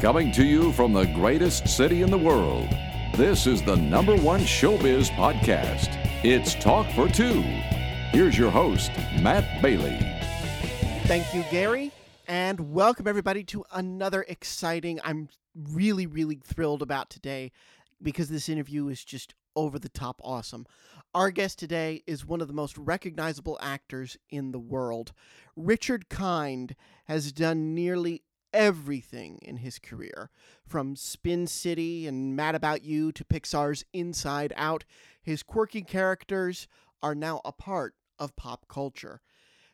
Coming to you from the greatest city in the world, this is the number one showbiz podcast. It's Talk for Two. Here's your host, Matt Bailey. Thank you, Gary, and welcome everybody to another exciting. I'm really, really thrilled about today because this interview is just over the top awesome. Our guest today is one of the most recognizable actors in the world. Richard Kind has done nearly everything in his career, from Spin City and Mad About You to Pixar's Inside Out. His quirky characters are now a part of pop culture.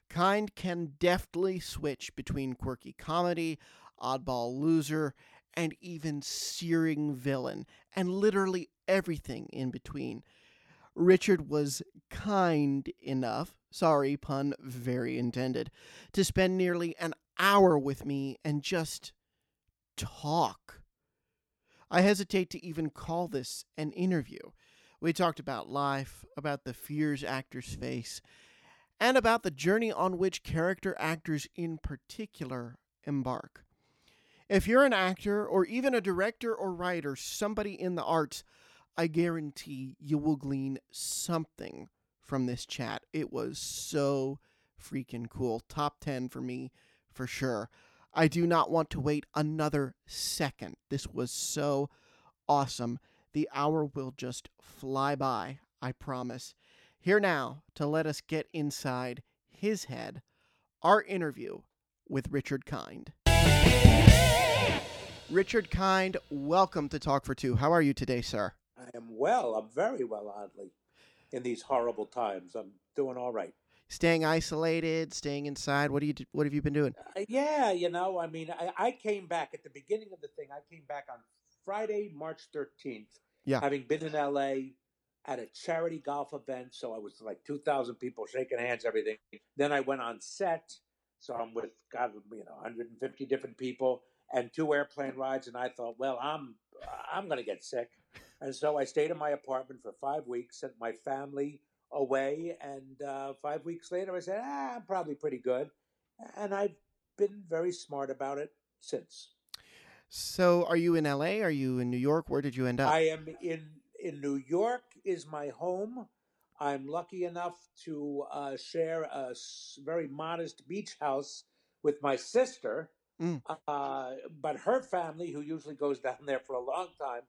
Kind can deftly switch between quirky comedy, oddball loser, and even searing villain, and literally everything in between. Richard was kind enough, sorry, pun very intended, to spend nearly an hour with me and just talk. I hesitate to even call this an interview. We talked about life, about the fears actors face, and about the journey on which character actors in particular embark. If you're an actor or even a director or writer, somebody in the arts, I guarantee you will glean something from this chat. It was so freaking cool. Top 10 for me for sure. I do not want to wait another second. This was so awesome. The hour will just fly by, I promise. Here now to let us get inside his head, our interview with Richard Kind. Richard Kind, welcome to Talk for Two. How are you today, sir? I am well. I'm very well, oddly, in these horrible times. I'm doing all right. Staying isolated, staying inside. What do you? What have you been doing? Uh, yeah, you know, I mean, I, I came back at the beginning of the thing. I came back on Friday, March 13th. Yeah. Having been in LA at a charity golf event. So I was like 2,000 people shaking hands, everything. Then I went on set. So I'm with, God, you know, 150 different people and two airplane rides. And I thought, well, I'm, I'm going to get sick. And so I stayed in my apartment for five weeks, sent my family away. And uh, five weeks later, I said, ah, I'm probably pretty good. And I've been very smart about it since. So, are you in LA? Are you in New York? Where did you end up? I am in in New York is my home. I'm lucky enough to uh, share a very modest beach house with my sister, Mm. uh, but her family, who usually goes down there for a long time,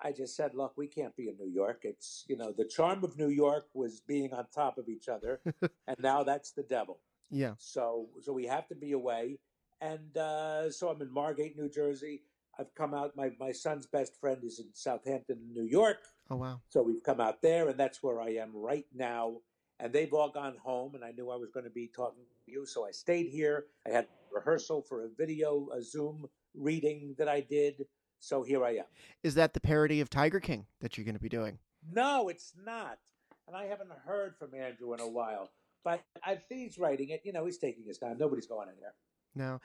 I just said, "Look, we can't be in New York. It's you know the charm of New York was being on top of each other, and now that's the devil." yeah. So so we have to be away. And uh, so I'm in Margate, New Jersey. I've come out. My my son's best friend is in Southampton, New York. Oh wow. So we've come out there, and that's where I am right now. And they've all gone home, and I knew I was going to be talking to you, so I stayed here. I had rehearsal for a video, a Zoom reading that I did. So here I am. Is that the parody of Tiger King that you're going to be doing? No, it's not. And I haven't heard from Andrew in a while. But I think he's writing it. You know, he's taking his time. Nobody's going anywhere. No.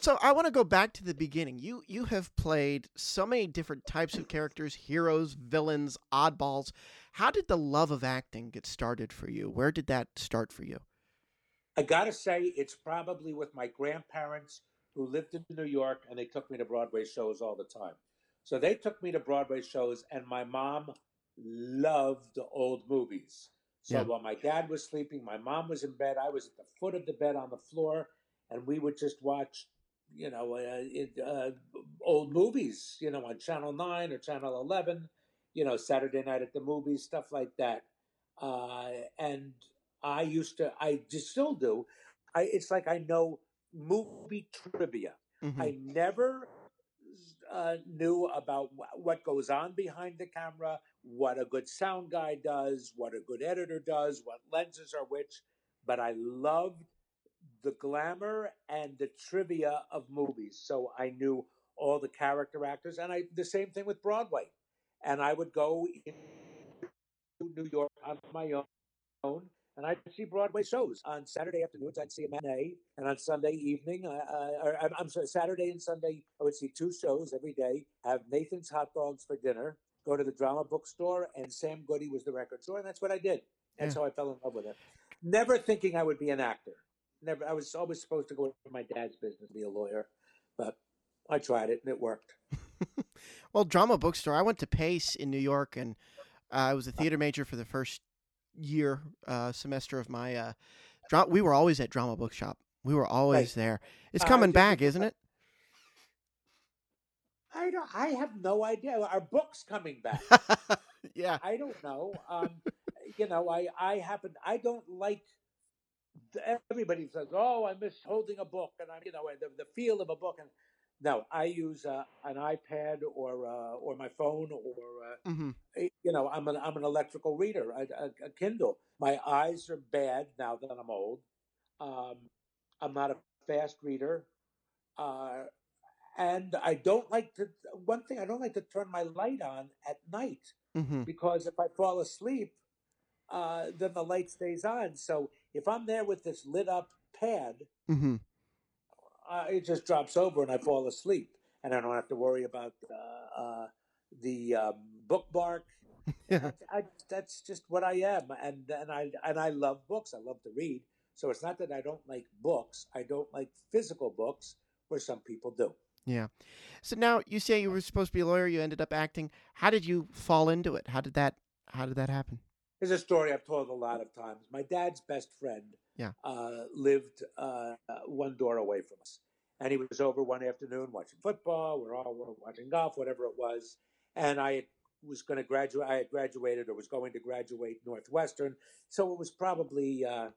So I want to go back to the beginning. You you have played so many different types of characters, heroes, villains, oddballs. How did the love of acting get started for you? Where did that start for you? I gotta say, it's probably with my grandparents who lived in New York and they took me to Broadway shows all the time. So they took me to Broadway shows, and my mom loved old movies. So Yeah. while my dad was sleeping, my mom was in bed, I was at the foot of the bed on the floor, and we would just watch, you know, uh, it, uh, old movies, you know, on Channel 9 or Channel 11, you know, Saturday night at the movies, stuff like that. Uh, and I used to, I just still do. I, it's like I know movie trivia. Mhm. I never uh, knew about wh- what goes on behind the camera, what a good sound guy does, what a good editor does, what lenses are which. But I loved the glamour and the trivia of movies. So I knew all the character actors, and I the same thing with Broadway. And I would go in New York on my own, and I'd see Broadway shows on Saturday afternoons. I'd see a matinee, and on Sunday evening, uh, or, I'm- sorry, Saturday and Sunday, I would see two shows every day. Have Nathan's hot dogs for dinner. Go to the drama bookstore, and Sam Goody was the record store, and that's what I did. That's how I fell in love with it. Never thinking I would be an actor. Never. I was always supposed to go into my dad's business, be a lawyer, but I tried it and it worked. well, drama bookstore. I went to Pace in New York, and uh, I was a theater major for the first year uh, semester of my. Uh, dra- we were always at drama bookshop. We were always Right. there. It's Uh, coming did back, isn't it? I don't, I have no idea. Our book's coming back. yeah. I don't know. Um, you know, I I happen I don't like. Everybody says, "Oh, I miss holding a book," and I, you know, the, the feel of a book. And no, I use uh, an iPad or uh, or my phone or uh, hmm you know, I'm an I'm an electrical reader, a, a, a Kindle. My eyes are bad now that I'm old. Um, I'm not a fast reader, uh, and I don't like to. One thing I don't like to turn my light on at night hmm because if I fall asleep, uh, then the light stays on. So if I'm there with this lit up pad, hmm uh, it just drops over and I fall asleep, and I don't have to worry about uh, uh, the um, bookmark. Yeah. I, that's just what I am, and and I and I love books. I love to read. So it's not that I don't like books. I don't like physical books, where some people do. Yeah. So now you say you were supposed to be a lawyer. You ended up acting. How did you fall into it? How did that? How did that happen? There's a story I've told a lot of times. My dad's best friend Yeah. uh, lived uh, one door away from us. And he was over one afternoon watching football. We're all watching golf, whatever it was. And I was going to graduate. I had graduated or was going to graduate Northwestern. So it was probably, uh,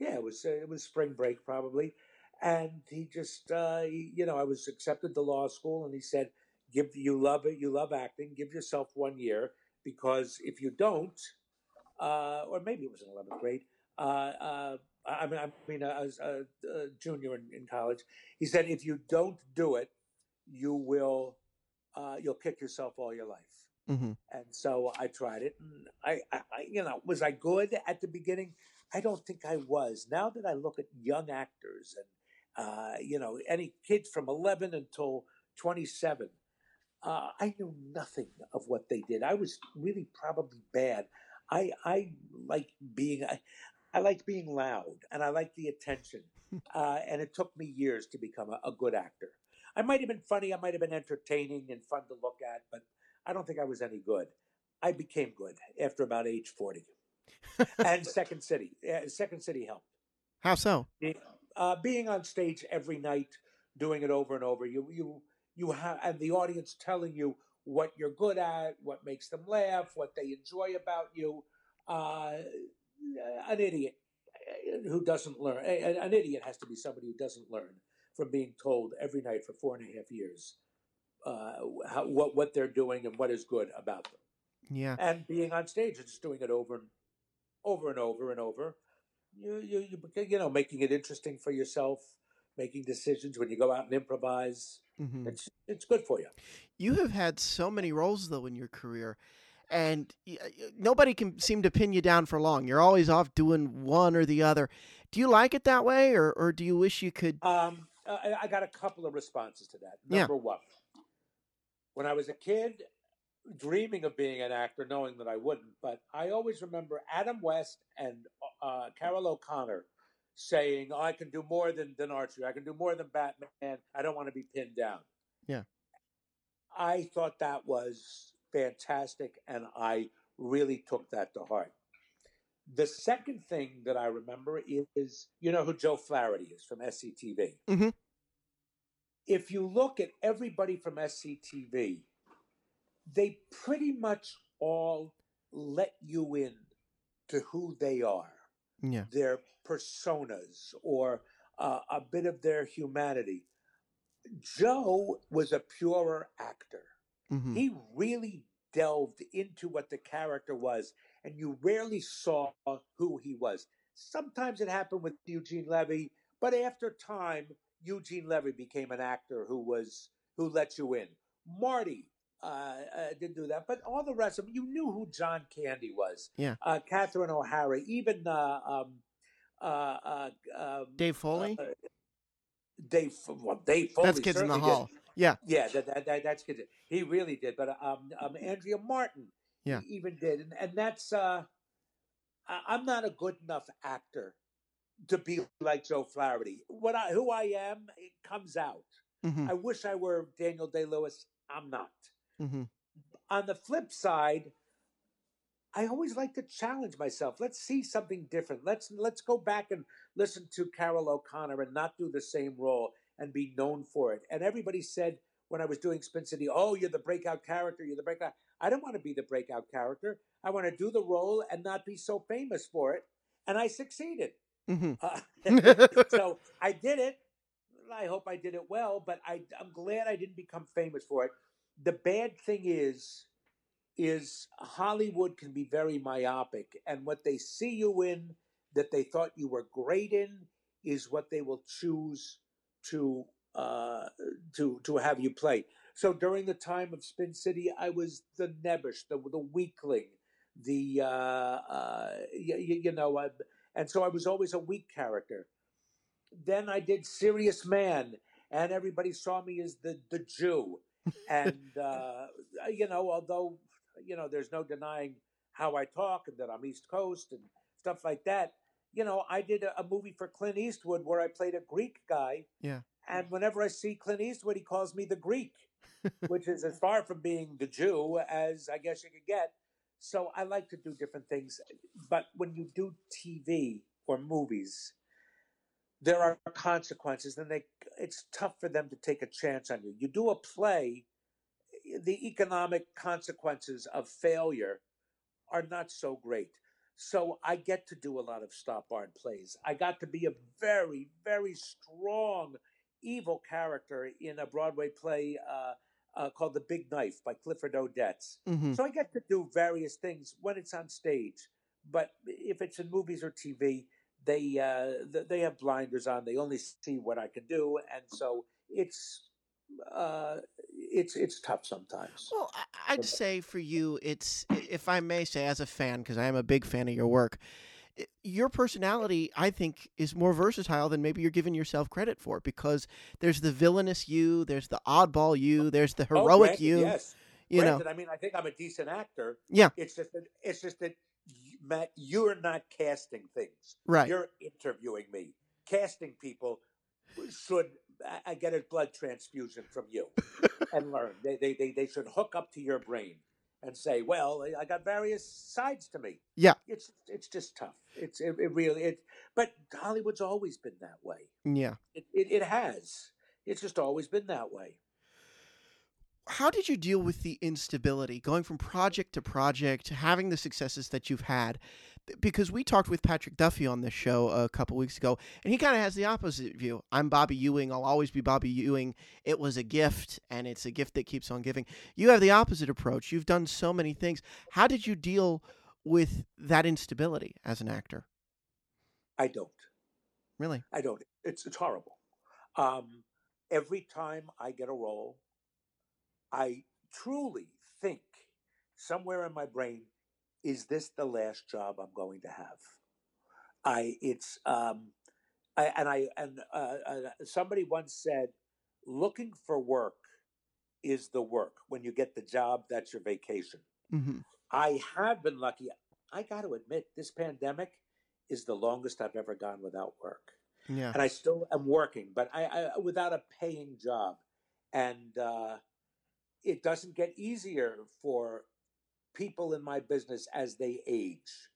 yeah, it was it was spring break probably. And he just, uh, he, you know, I was accepted to law school, and he said, "Give you love it, you love acting. Give yourself one year because if you don't, uh, or maybe it was in 11th grade. Uh, uh, I mean, I mean, I was a, a junior in, in college. He said, if you don't do it, you will, uh, you'll kick yourself all your life. hmm And so I tried it, and I, I, I, you know, was I good at the beginning? I don't think I was. Now that I look at young actors and, uh, you know, any kids from 11 until 27, uh, I knew nothing of what they did. I was really probably bad. I, I like being, I, I like being loud and I like the attention. Uh, and it took me years to become a, a good actor. I might have been funny. I might have been entertaining and fun to look at, but I don't think I was any good. I became good after about age 40. and Second City, uh, Second City helped. How so? Uh, being on stage every night, doing it over and over, you you you have, and the audience telling you what you're good at, what makes them laugh, what they enjoy about you. Uh, an idiot uh, who doesn't learn, an idiot has to be somebody who doesn't learn from being told every night for four and a half years uh, how, what what they're doing and what is good about them Yeah. and being on stage and just doing it over and over and over and over. You, you, you, you know, making it interesting for yourself, making decisions when you go out and improvise. hmm It's it's good for you. You have had so many roles though in your career, and y- nobody can seem to pin you down for long. You're always off doing one or the other. Do you like it that way, or or do you wish you could? Um, I, I got a couple of responses to that. Yeah. Number one, when I was a kid, dreaming of being an actor, knowing that I wouldn't, but I always remember Adam West and uh, Carroll O'Connor saying, oh, "I can do more than than Archie. I can do more than Batman. I don't want to be pinned down." Yeah. I thought that was fantastic, and I really took that to heart. The second thing that I remember is, you know who Joe Flaherty is from SCTV. Mhm. If you look at everybody from SCTV, they pretty much all let you in to who they are, Yeah. their personas, or uh, a bit of their humanity. Joe was a purer actor hmm he really delved into what the character was, and you rarely saw who he was. Sometimes it happened with Eugene Levy, but after time, Eugene Levy became an actor who was who let you in. Marty uh, uh, didn't do that, but all the rest of them, you knew who John Candy was. Yeah. uh, Catherine O'Hara, even uh, um, uh, uh, um, Dave Foley. Dave, well, Dave Foley. That's Kids in the Hall. did. Yeah. Yeah, that, that, that that's good. He really did, but um, um, Andrea Martin, Yeah. even did, and and that's uh, I, I'm not a good enough actor to be like Joe Flaherty. What I who I am, it comes out. Mhm. I wish I were Daniel Day Lewis. I'm not. Mhm. On the flip side, I always like to challenge myself. Let's see something different. Let's let's go back and listen to Carroll O'Connor and not do the same role and be known for it. And everybody said when I was doing Spin City, "Oh, you're the breakout character. You're the breakout." I don't want to be the breakout character. I want to do the role and not be so famous for it. And I succeeded. Mhm. Uh, so I did it. I hope I did it well, but I, I'm glad I didn't become famous for it. The bad thing is, is Hollywood can be very myopic, and what they see you in that they thought you were great in is what they will choose to uh, to to have you play. So during the time of Spin City, I was the nebbish, the the weakling, the uh, uh, you, you know, uh, and so I was always a weak character. Then I did Serious Man, and everybody saw me as the the Jew, and uh, you know, although you know, there's no denying how I talk and that I'm East Coast and stuff like that. You know, I did a, a movie for Clint Eastwood where I played a Greek guy. Yeah. And whenever I see Clint Eastwood, he calls me the Greek, which is as far from being the Jew as I guess you could get. So I like to do different things. But when you do TV or movies, there are consequences, and they it's tough for them to take a chance on you. You do a play, the economic consequences of failure are not so great. So I get to do a lot of stop art plays. I got to be a very, very strong evil character in a Broadway play uh, uh, called The Big Knife by Clifford Odets. Mhm. So I get to do various things when it's on stage. But if it's in movies or TV, they uh, they have blinders on. They only see what I can do, and so it's uh, it's it's tough sometimes. Well, I'd say for you, it's if I may say, as a fan, because I am a big fan of your work, your personality, I think, is more versatile than maybe you're giving yourself credit for. Because there's the villainous you, there's the oddball you, there's the Oh, heroic granted, you. yes. You know, I mean, I think I'm a decent actor. Yeah. It's just that it's just that Matt, you're not casting things. right? You're interviewing me. Casting people uh, should I- get a blood transfusion from you and learn. They, they they they should hook up to your brain and say, "Well, I got various sides to me." Yeah. It's it's just tough. It's it, it really it. But Hollywood's always been that way. Yeah. It, it it has. It's just always been that way. How did you deal with the instability going from project to project, having the successes that you've had? Because we talked with Patrick Duffy on this show a couple weeks ago, and he kind of has the opposite view. I'm Bobby Ewing. I'll always be Bobby Ewing. It was a gift, and it's a gift that keeps on giving. You have the opposite approach. You've done so many things. How did you deal with that instability as an actor? I don't. Really? I don't. It's it's horrible. Um, every time I get a role, I truly think somewhere in my brain, is this the last job I'm going to have? I it's um, I, and I and uh, uh, somebody once said, looking for work is the work. When you get the job, that's your vacation. Mm-hmm. I have been lucky. I got to admit, this pandemic is the longest I've ever gone without work Yeah. and I still am working, but I, I without a paying job, and uh, it doesn't get easier for people in my business as they age.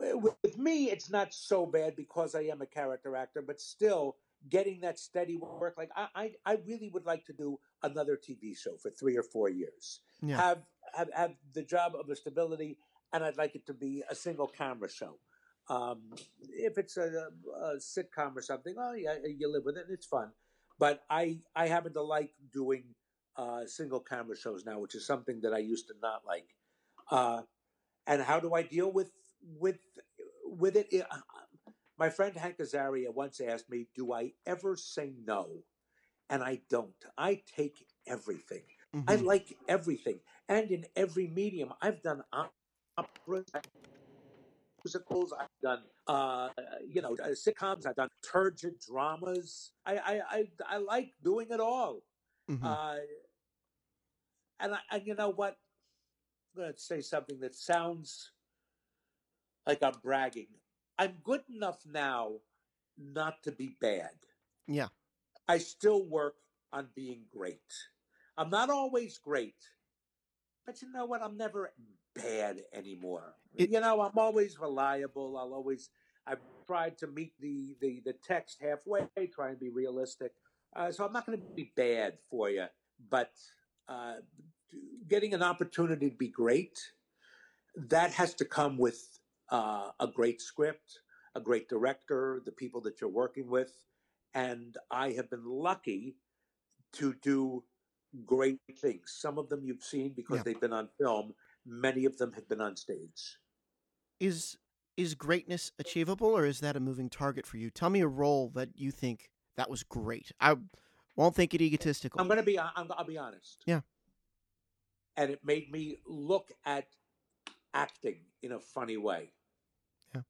With, with me, it's not so bad because I am a character actor, but still getting that steady work. Like I, I, I really would like to do another TV show for three or four years. Yeah. Have have have the job of the stability, and I'd like it to be a single camera show. Um, if it's a, a sitcom or something, oh yeah, you live with it. and It's fun. But I I happen to like doing uh, single camera shows now, which is something that I used to not like. Uh, and how do I deal with with with it? My friend Hank Azaria once asked me, "Do I ever say no?" And I don't. I take everything. I Mhm. like everything, and in every medium, I've done op- operas, musicals. I've done, uh, you know, uh, sitcoms. I've done turgid dramas. I, I, I, I like doing it all. Mhm. Uh, and I, and you know what? I'm going to say something that sounds like I'm bragging. I'm good enough now not to be bad. Yeah. I still work on being great. I'm not always great, but you know what? I'm never bad anymore. It- you know, I'm always reliable. I'll always. I've tried to meet the the the text halfway, try and be realistic. Uh, so I'm not going to be bad for you, but uh, getting an opportunity to be great, that has to come with uh, a great script, a great director, the people that you're working with, and I have been lucky to do great things. Some of them you've seen because Yeah. they've been on film. Many of them have been on stage. Is is greatness achievable, or is that a moving target for you? Tell me a role that you think that was great. I won't think it egotistical. I'm going to be. I'm, I'll be honest. Yeah. And it made me look at acting in a funny way. Yeah.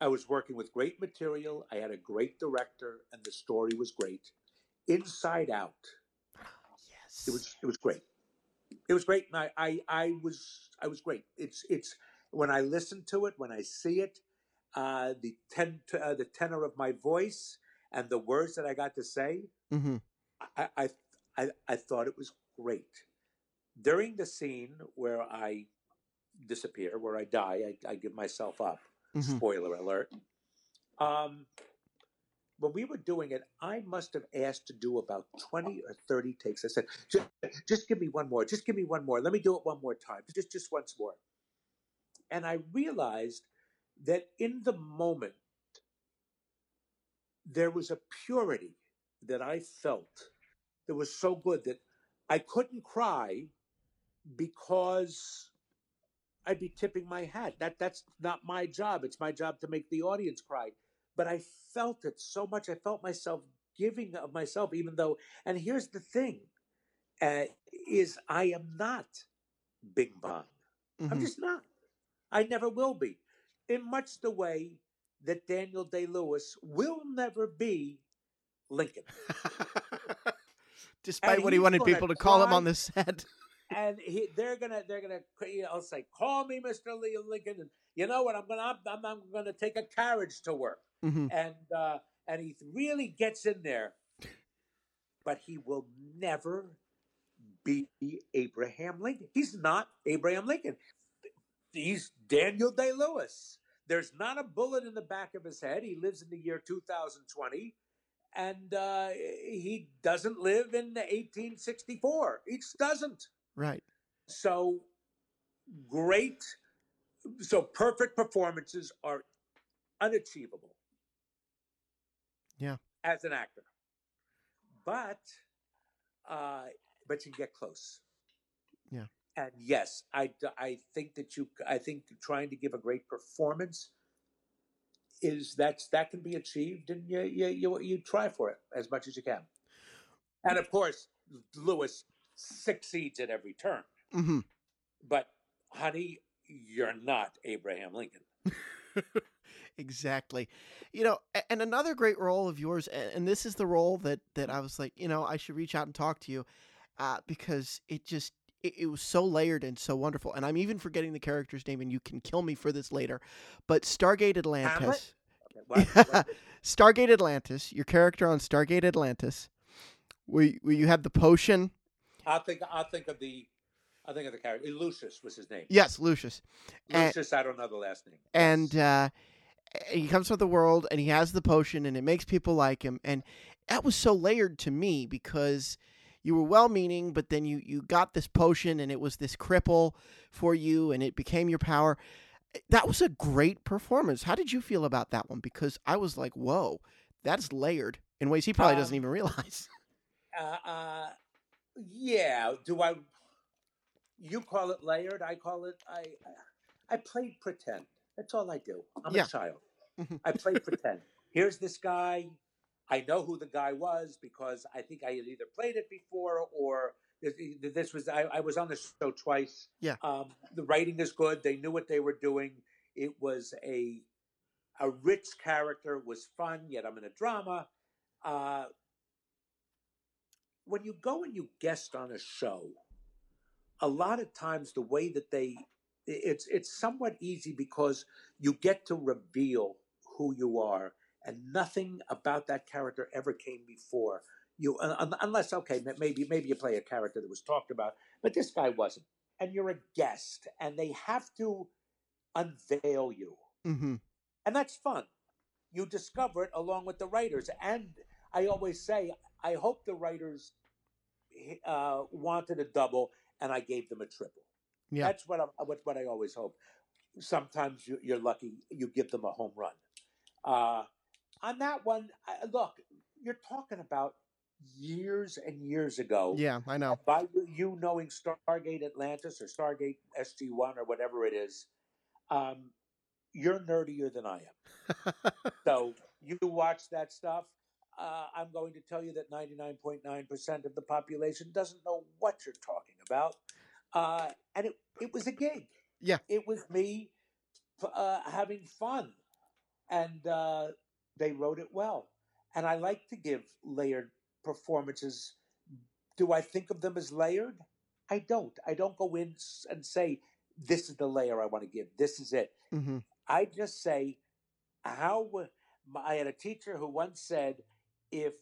I was working with great material. I had a great director, and the story was great. Inside Out. yes. It was. It was great. It was great, and I, I, I was, I was great. It's, it's when I listen to it, when I see it, uh, the ten, uh, the tenor of my voice, and the words that I got to say. Mm-hmm. I, I, I, I thought it was great. During the scene where I disappear, where I die, I, I give myself up. Mhm. Spoiler alert. Um, when we were doing it, I must have asked to do about 20 or 30 takes. I said, just, just give me one more. Just give me one more. Let me do it one more time. Just, just once more. And I realized that in the moment, there was a purity that I felt that was so good that I couldn't cry because I'd be tipping my hat. That that's not my job. It's my job to make the audience cry. But I felt it so much. I felt myself giving of myself, even though. And here's the thing: uh, is I am not Bing Bong. I'm Mhm. just not. I never will be. In much the way that Daniel Day Lewis will never be Lincoln. Despite And what he wanted people to call him on the set. And he, they're gonna they're gonna you know say call me Mr. Lee Lincoln and you know what? I'm gonna I'm, I'm, gonna take a carriage to work. Hmm and uh, and he really gets in there but he will never be Abraham Lincoln. He's not Abraham Lincoln. He's Daniel Day Lewis there's not a bullet in the back of his head. He lives in the year 2020 and uh, he doesn't live in 1864 he doesn't Right. so great so perfect performances are unachievable Yeah. as an actor but uh but you get close Yeah. and yes i i think that you i think trying to give a great performance is that's that can be achieved and you you you, you try for it as much as you can and of course lewis succeeds at every turn hmm but honey, you're not Abraham Lincoln. exactly. You know, and another great role of yours, and this is the role that that I was like, you know, I should reach out and talk to you, uh, because it just it, it was so layered and so wonderful. And I'm even forgetting the character's name, and you can kill me for this later. But Stargate Atlantis, Okay, what- what- Stargate Atlantis, your character on Stargate Atlantis, where you, where you had the potion. I'll think. I'll think of the. I'll think of the character. Lucius was his name. Yes, Lucius. and- Lucius. I don't know the last name. and uh, he comes from the world and he has the potion and it makes people like him and that was so layered to me because you were well-meaning but then you you got this potion and it was this cripple for you and it became your power that was a great performance how did you feel about that one because i was like whoa that's layered in ways he probably doesn't Um, even realize uh, uh, yeah. Do I? You call it layered. I call it. I. I played pretend. That's all I do. I'm Yeah. a child. Mhm. I played pretend. Here's this guy. I know who the guy was because I think I had either played it before or this, this was I, I was on the show twice. Yeah. Um, the writing is good. They knew what they were doing. It was a a rich character. It was fun. Yet I'm in a drama. Uh, when you go and you guest on a show, a lot of times the way that they it's it's somewhat easy because you get to reveal who you are and nothing about that character ever came before you unless okay maybe maybe you play a character that was talked about, but this guy wasn't, and you're a guest, and they have to unveil you, Mm-hmm. and that's fun. You discover it along with the writers, and I always say I hope the writers uh, wanted a double, and I gave them a triple. Yeah. That's what I, what what I always hope. Sometimes you, you're lucky; you give them a home run. Uh, on that one, I, look, you're talking about years and years ago. Yeah, I know. By you knowing Stargate Atlantis or Stargate SG One or whatever it is, um, you're nerdier than I am. so you watch that stuff. Uh, I'm going to tell you that 99.9% of the population doesn't know what you're talking about. Uh, and it, it was a gig. Yeah. It was me uh, having fun. And uh, they wrote it well. And I like to give layered performances. Do I think of them as layered? I don't. I don't go in and say, this is the layer I want to give. This is it. Mm-hmm. I just say, how. I had a teacher who once said, if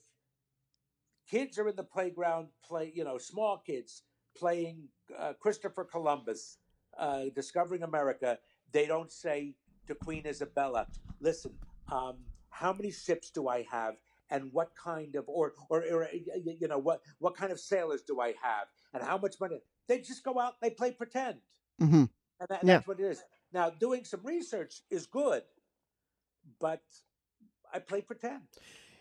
kids are in the playground, play, you know, small kids playing uh, Christopher Columbus, uh, discovering America, they don't say to Queen Isabella, listen, um, how many ships do I have? And what kind of, or, or, or, you know, what, what kind of sailors do I have? And how much money? They just go out, they play pretend. Mm-hmm. And, that, and Yeah. that's what it is. Now, doing some research is good, but I play pretend.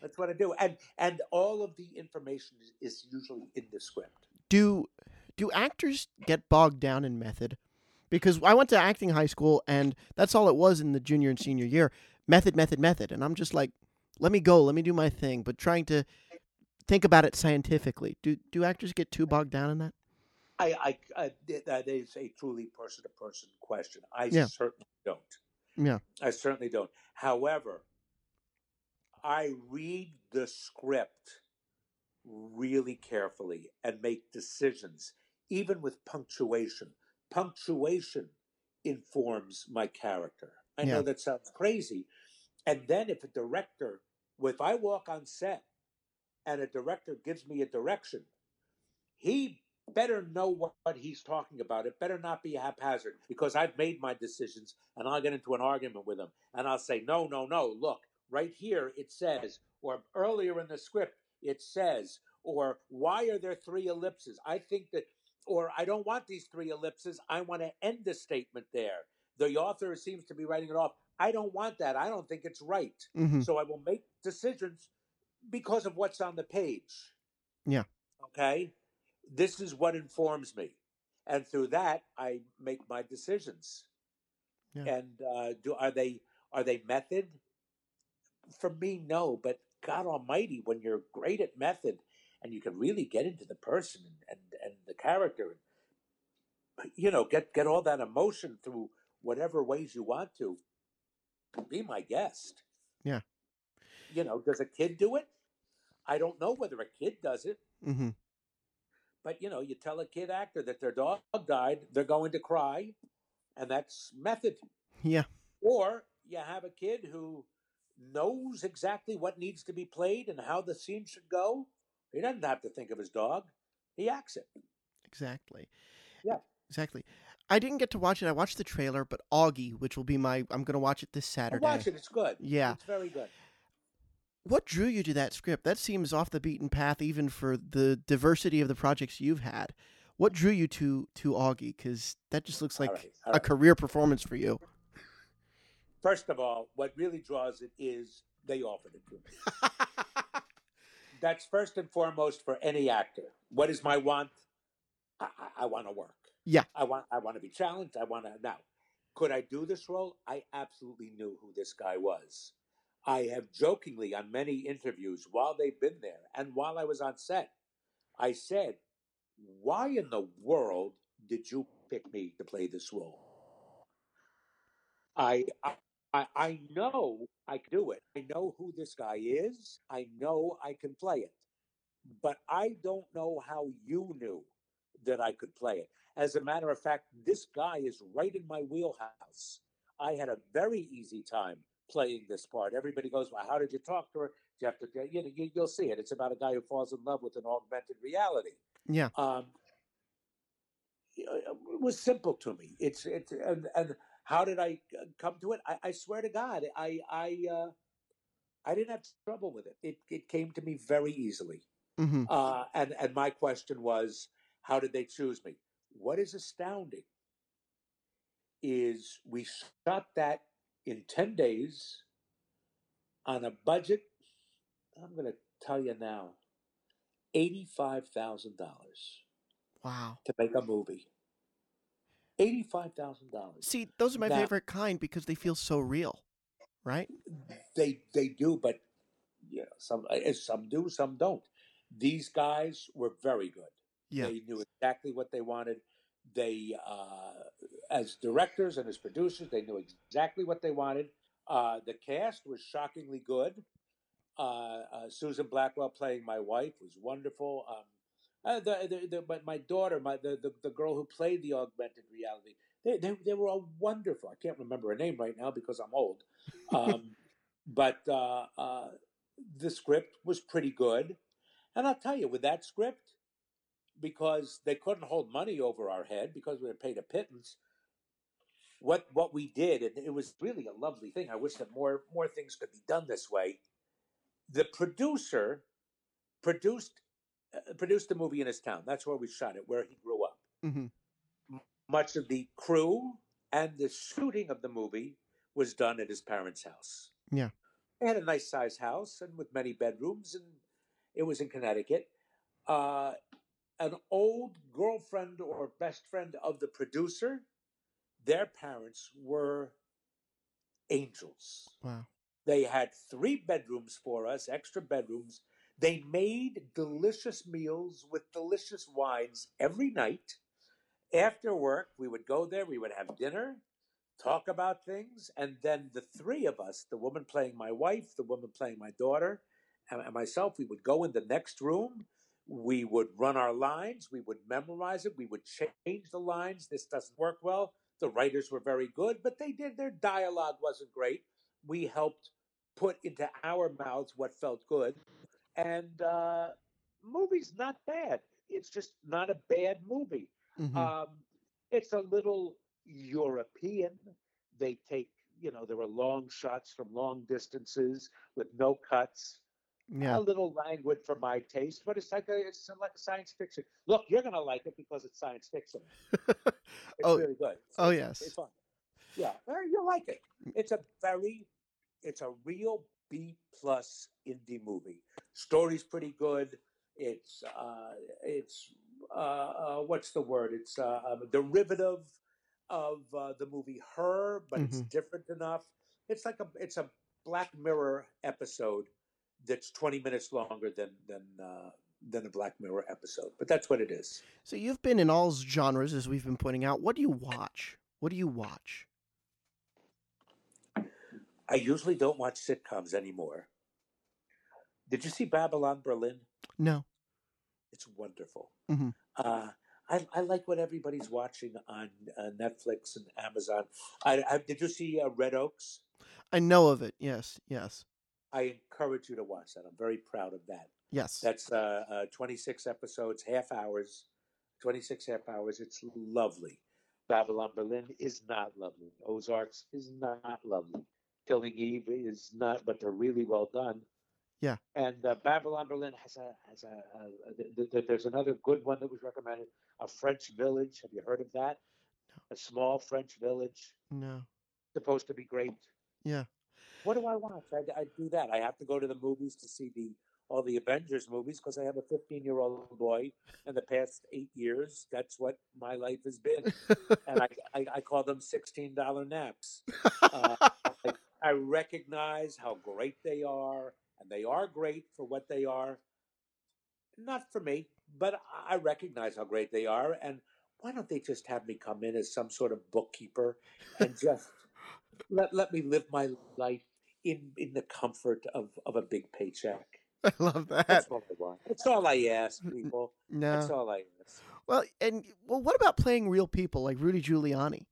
That's what I do. And and all of the information is, usually in the script. do do actors get bogged down in method? Because I went to acting high school and that's all it was in the junior and senior year. Method, method, method. And I'm just like, let me go, let me do my thing, but trying to think about it scientifically. Do do actors get too bogged down in that? I, I, I that is a truly person to person question. I Yeah. certainly don't. Yeah. I certainly don't. However, I read the script really carefully and make decisions, even with punctuation. Punctuation informs my character. I Yeah. know that sounds crazy. And then if a director, if I walk on set and a director gives me a direction, he better know what, what he's talking about. It better not be haphazard because I've made my decisions and I'll get into an argument with him and I'll say, no, no, no, look, right here it says, or earlier in the script it says, or why are there three ellipses? I think that, or I don't want these three ellipses. I want to end the statement there. The author seems to be writing it off. I don't want that. I don't think it's right. Mm-hmm. So I will make decisions because of what's on the page. Yeah. Okay. This is what informs me, and through that I make my decisions. Yeah. And uh, do are they are they method? For me, no. But God Almighty, when you're great at method and you can really get into the person and and, and the character, and you know, get get all that emotion through whatever ways you want to. Be my guest. Yeah. You know, does a kid do it? I don't know whether a kid does it. Mm-hmm. But you know, you tell a kid actor that their dog died, they're going to cry, and that's method. Yeah. Or you have a kid who knows exactly what needs to be played and how the scene should go. He doesn't have to think of his dog; he acts it. Exactly. Yeah. Exactly. I didn't get to watch it. I watched the trailer, but Auggie, which will be my, I'm gonna watch it this Saturday. watch it; it's good. Yeah. it's very good. What drew you to that script? That seems off the beaten path, even for the diversity of the projects you've had. What drew you to to Auggie? Because that just looks like all right, all a career performance for you. First of all, what really draws it is they offered it to me. That's first and foremost for any actor. What is my want? I, I, I want to work. Yeah. I want. I want to be challenged. I want to. Now, could I do this role? I absolutely knew who this guy was. I have jokingly on many interviews while they've been there and while I was on set, I said, "Why in the world did you pick me to play this role?" I, I I, I know I can do it. I know who this guy is. I know I can play it. But I don't know how you knew that I could play it. As a matter of fact, this guy is right in my wheelhouse. I had a very easy time playing this part. Everybody goes, Well, how did you talk to her? You have to, you know, you, you'll see it. It's about a guy who falls in love with an augmented reality. Yeah. Um, it was simple to me. It's it's and, and how did I uh, come to it? I, I swear to God, I I uh, I didn't have trouble with it. It it came to me very easily. hmm Uh, and and my question was, how did they choose me? What is astounding is we shot that in ten days on a budget. I'm going to tell you now, eighty-five thousand dollars Wow. to make a movie. Eighty-five thousand dollars. See, those are my Now- favorite kind because they feel so real, right? They they do, but know, some uh, some do, some don't. These guys were very good. Yeah. They knew exactly what they wanted. They, uh, as directors and as producers, they knew exactly what they wanted. Uh, the cast was shockingly good. Uh, uh, Susan Blackwell playing my wife was wonderful. Um, uh, the, the, the, but my daughter, my the, the, the girl who played the augmented reality, they, they, they were all wonderful. I can't remember her name right now because I'm old. Um, but uh, uh, the script was pretty good. And I'll tell you, with that script, because they couldn't hold money over our head because we were paid a pittance. What what we did, and it was really a lovely thing. I wish that more more things could be done this way. The producer produced produced the movie in his town. That's where we shot it, where he grew up. hmm Much of the crew and the shooting of the movie was done at his parents' house. Yeah. They had a nice sized house and with many bedrooms, and it was in Connecticut. Uh, an old girlfriend or best friend of the producer, their parents were angels. Wow. They had three bedrooms for us, extra bedrooms. They made delicious meals with delicious wines every night. After work, we would go there, we would have dinner, talk about things, and then the three of us the woman playing my wife, the woman playing my daughter, and myself we would go in the next room. We would run our lines, we would memorize it, we would change the lines. This doesn't work well. The writers were very good, but they did their dialogue wasn't great. We helped put into our mouths what felt good. And uh, movie's not bad. It's just not a bad movie. hmm Um, it's a little European. They take, you know, there are long shots from long distances with no cuts. yeah. A little languid for my taste, but it's like a, it's like a science fiction. Look, you're gonna like it because it's science fiction. It's Oh, really good. oh, yes. it's fun. Yeah, you'll like it. It's a very, it's a real B plus indie movie. Story's pretty good. It's uh, it's uh, uh, what's the word? It's uh, a derivative of uh, the movie Her, but it's Mhm. different enough. It's like a it's a Black Mirror episode that's twenty minutes longer than than uh, than a Black Mirror episode, but that's what it is. So you've been in all genres, as we've been pointing out. What do you watch? What do you watch? I usually don't watch sitcoms anymore. Did you see Babylon Berlin? No. It's wonderful. Mhm. Uh, I, I like what everybody's watching on uh, Netflix and Amazon. I, I, did you see uh, Red Oaks? I know of it. Yes. Yes. I encourage you to watch that. I'm very proud of that. Yes. That's uh, uh, 26 episodes, half hours, 26 half hours. It's lovely. Babylon Berlin is not lovely. Ozarks is not lovely. Killing Eve is not, but they're really well done. Yeah. And uh, Babylon Berlin has a has a, a, th- th- there's another good one that was recommended. A French Village. Have you heard of that? A small French village no. supposed to be great. Yeah. What do I watch? I, I do that. I have to go to the movies to see the all the Avengers movies because I have a 15 year old boy. In the past eight years, that's what my life has been, and I I, I call them 16 dollar naps. Uh, I, I recognize how great they are, and they are great for what they are. Not for me, but I recognize how great they are. And why don't they just have me come in as some sort of bookkeeper and just let let me live my life in in the comfort of of a big paycheck? I love that. That's all I want. That's all I ask people. No. That's all I ask. Well, and well, what about playing real people like Rudy Giuliani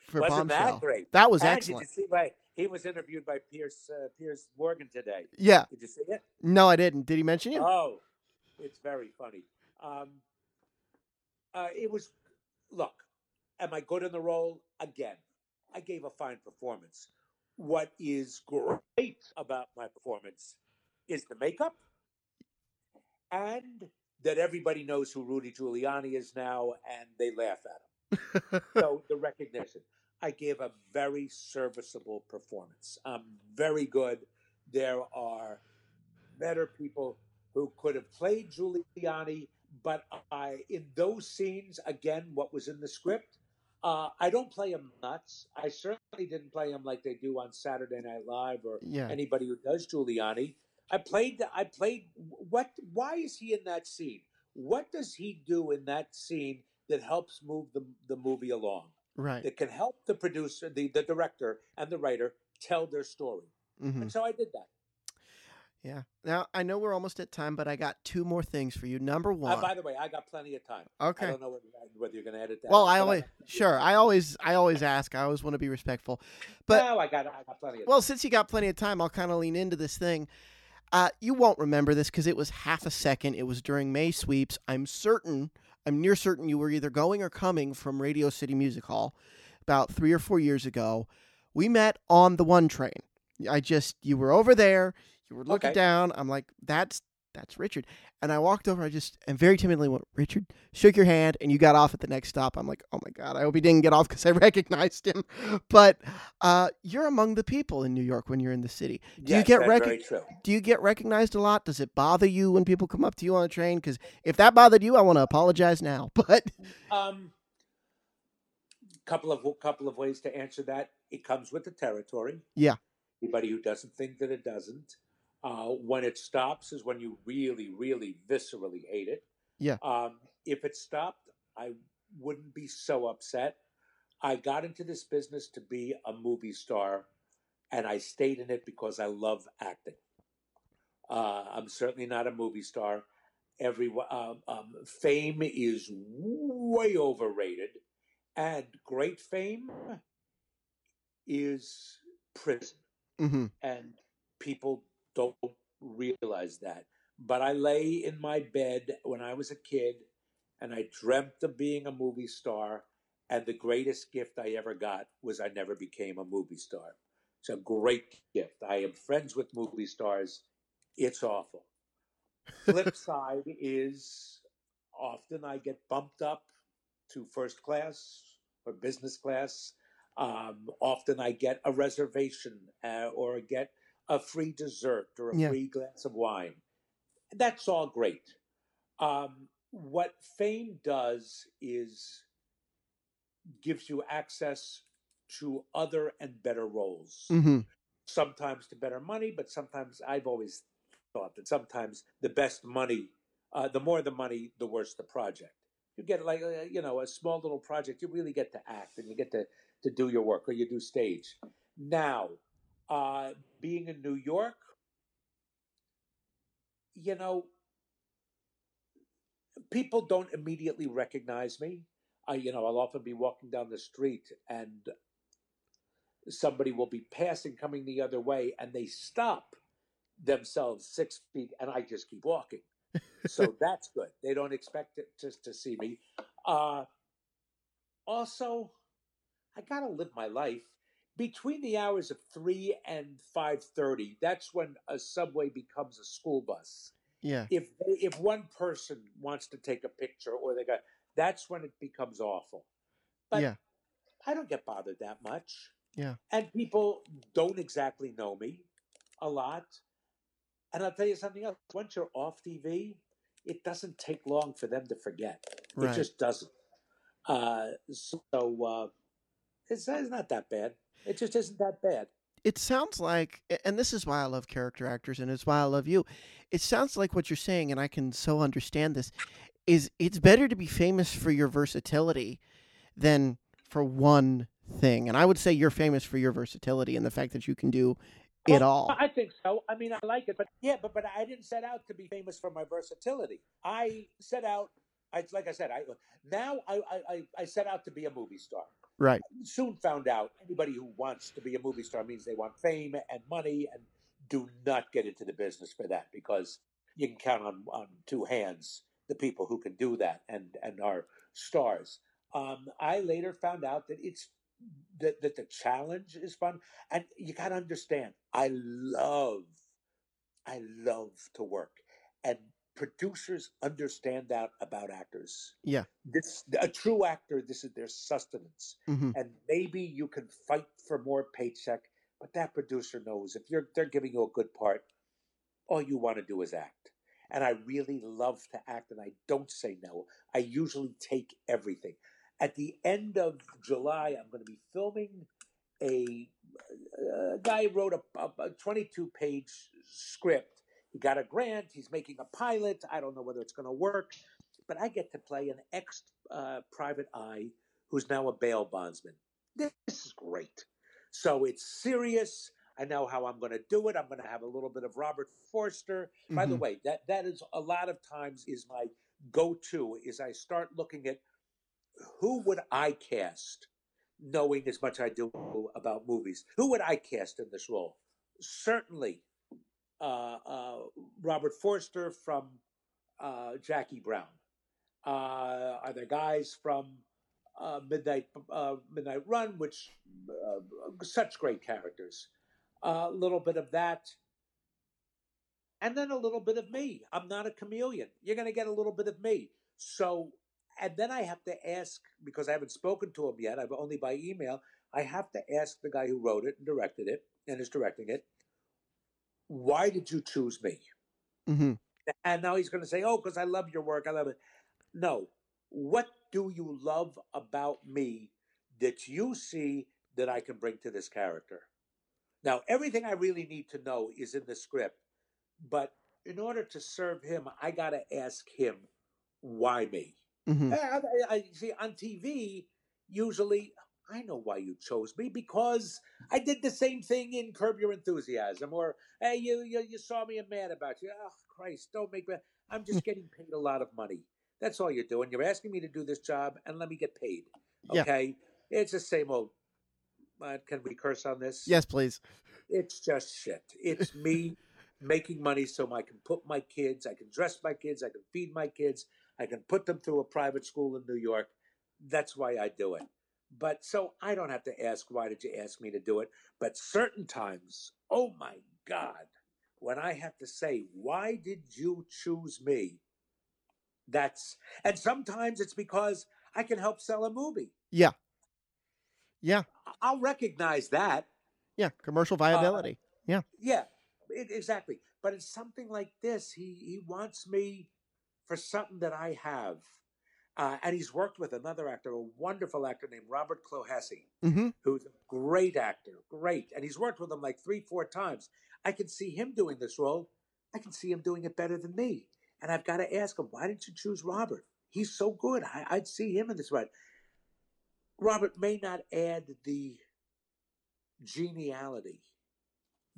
for Wasn't Bombshell? that great? That was And excellent. Did you see my he was interviewed by Piers uh, Piers Morgan today. Yeah. Did you see it? No, I didn't. Did he mention you? Oh, it's very funny. Um, uh, it was. Look, am I good in the role? Again, I gave a fine performance. What is great about my performance is the makeup and that everybody knows who Rudy Giuliani is now and they laugh at him. so the recognition. I gave a very serviceable performance. I'm very good. There are better people who could have played Giuliani, but I in those scenes again, what was in the script, uh, I don't play him nuts. I certainly didn't play him like they do on Saturday Night Live or Yeah. anybody who does Giuliani. I played. I played. What? Why is he in that scene? What does he do in that scene that helps move the the movie along? Right. That can help the producer, the the director, and the writer tell their story. hmm And so I did that. Yeah. Now I know we're almost at time, but I got two more things for you. Number Uh, one. by the way, I got plenty of time. Okay. I don't know whether, whether you're going to edit that. Well, I always sure. I always I always ask. I always want to be respectful. but- no, I got I got plenty of Well, since you got plenty of time, I'll kind of lean into this thing. Uh, you won't remember this because it was half a second. It was during May sweeps. I'm certain, I'm near certain you were either going or coming from Radio City Music Hall about three or four years ago. We met on the one train. I just, you were over there. You were looking Okay. down. I'm like, that's that's Richard. And I walked over. I just and very timidly went, Richard, shook your hand, and you got off at the next stop. I'm like, oh my god, I hope he didn't get off because I recognized him. But uh, you're among the people in New York when you're in the city. Do you Yes, get that's rec- very true. Do you get recognized a lot? Does it bother you when people come up to you on a train? Because if that bothered you, I want to apologize now. But Um, couple of couple of ways to answer that. It comes with the territory. Yeah. Anybody who doesn't think that it doesn't. Uh, when it stops is when you really, really viscerally hate it. Yeah. Um, if it stopped, I wouldn't be so upset. I got into this business to be a movie star, and I stayed in it because I love acting. Uh, I'm certainly not a movie star. Every um, um, fame is way overrated, and great fame is prison Mhm. and people don't realize that. But I lay in my bed when I was a kid and I dreamt of being a movie star. And the greatest gift I ever got was I never became a movie star. It's a great gift. I am friends with movie stars. It's awful. Flip side is often I get bumped up to first class or business class. Um, often I get a reservation uh, or get a free dessert or a Yeah. free glass of wine. That's all great. Um, what fame does is gives you access to other and better roles. Mm-hmm. Sometimes to better money, but sometimes I've always thought that sometimes the best money, uh, the more the money, the worse the project. You get like uh, you know a small little project, you really get to act and you get to to do your work or you do stage. Now, uh, being in New York, you know, people don't immediately recognize me. I, you know, I'll often be walking down the street and somebody will be passing, coming the other way, and they stop themselves six feet, and I just keep walking. so that's good. They don't expect it to, to see me. Uh, also, I gotta live my life between the hours of three and five thirty. That's when a subway becomes a school bus Yeah. if they, if one person wants to take a picture or they got that's when it becomes awful but Yeah. i don't get bothered that much Yeah. and people don't exactly know me a lot and i'll tell you something else once you're off tv it doesn't take long for them to forget Right. it just doesn't uh, so uh, it's, it's not that bad it just isn't that bad it sounds like and this is why I love character actors and it's why I love you. It sounds like what you're saying and I can so understand this is it's better to be famous for your versatility than for one thing. And I would say you're famous for your versatility and the fact that you can do it Well, all. I think so. I mean, I like it, but yeah, but but I didn't set out to be famous for my versatility. I set out, I like I said, I now I, I- I set out to be a movie star. Right. Soon found out anybody who wants to be a movie star means they want fame and money, and do not get into the business for that because you can count on, on two hands the people who can do that and, and are stars. Um, I later found out that it's that, that the challenge is fun. And you got to understand, I love, I love to work. And producers understand that about actors. Yeah. This a true actor, this is their sustenance. hmm And maybe you can fight for more paycheck, but that producer knows if you're they're giving you a good part, all you want to do is act. And I really love to act and I don't say no. I usually take everything. At the end of July, I'm going to be filming a, a guy wrote a, a 22 page script. He got a grant. He's making a pilot. I don't know whether it's going to work, but I get to play an ex uh, private eye who's now a bail bondsman. This is great. So it's serious. I know how I'm going to do it. I'm going to have a little bit of Robert Forster. By the Mhm. way, that that is a lot of times is my go-to. Is I start looking at who would I cast, knowing as much I do about movies. Who would I cast in this role? Certainly, Robert Forster from uh, Jackie Brown. Uh, are there guys from uh, Midnight uh, Midnight Run, which uh, such great characters. A little bit of that, and then a little bit of me. I'm not a chameleon. You're going to get a little bit of me. So, and then I have to ask because I haven't spoken to him yet. I've only by email. I have to ask the guy who wrote it and directed it and is directing it. Why did you choose me? hmm And now he's going to say, "Oh, because I love your work. I love it." No. What do you love about me that you see that I can bring to this character? Now, everything I really need to know is in the script, but in order to serve him, I got to ask him, "Why me?" hmm I, I, I see on TV. Usually, I know why you chose me because I did the same thing in Curb Your Enthusiasm, or hey, you you, you saw me and mad about you. Oh Christ, don't make me. I'm just getting paid a lot of money. That's all you're doing. You're asking me to do this job and let me get paid. Yeah. Okay, it's the same old. Uh, can we curse on this? Yes, please. It's just shit. It's me making money so I can put my kids, I can dress my kids, I can feed my kids, I can put them through a private school in New York. That's why I do it. But so I don't have to ask, why did you ask me to do it? But certain times, oh my God, when I have to say, why did you choose me? That's, and sometimes it's because I can help sell a movie. Yeah. Yeah. I'll recognize that. Yeah. Commercial uh, viability. Yeah, it, exactly. But it's something like this. He he wants me for something that I have, uh, and he's worked with another actor, a wonderful actor named Robert Clohessy, hmm who's a great actor, great, and he's worked with him like three, four times. I can see him doing this role. I can see him doing it better than me, and I've got to ask him, why didn't you choose Robert? He's so good. I, I'd see him in this role. Robert may not add the geniality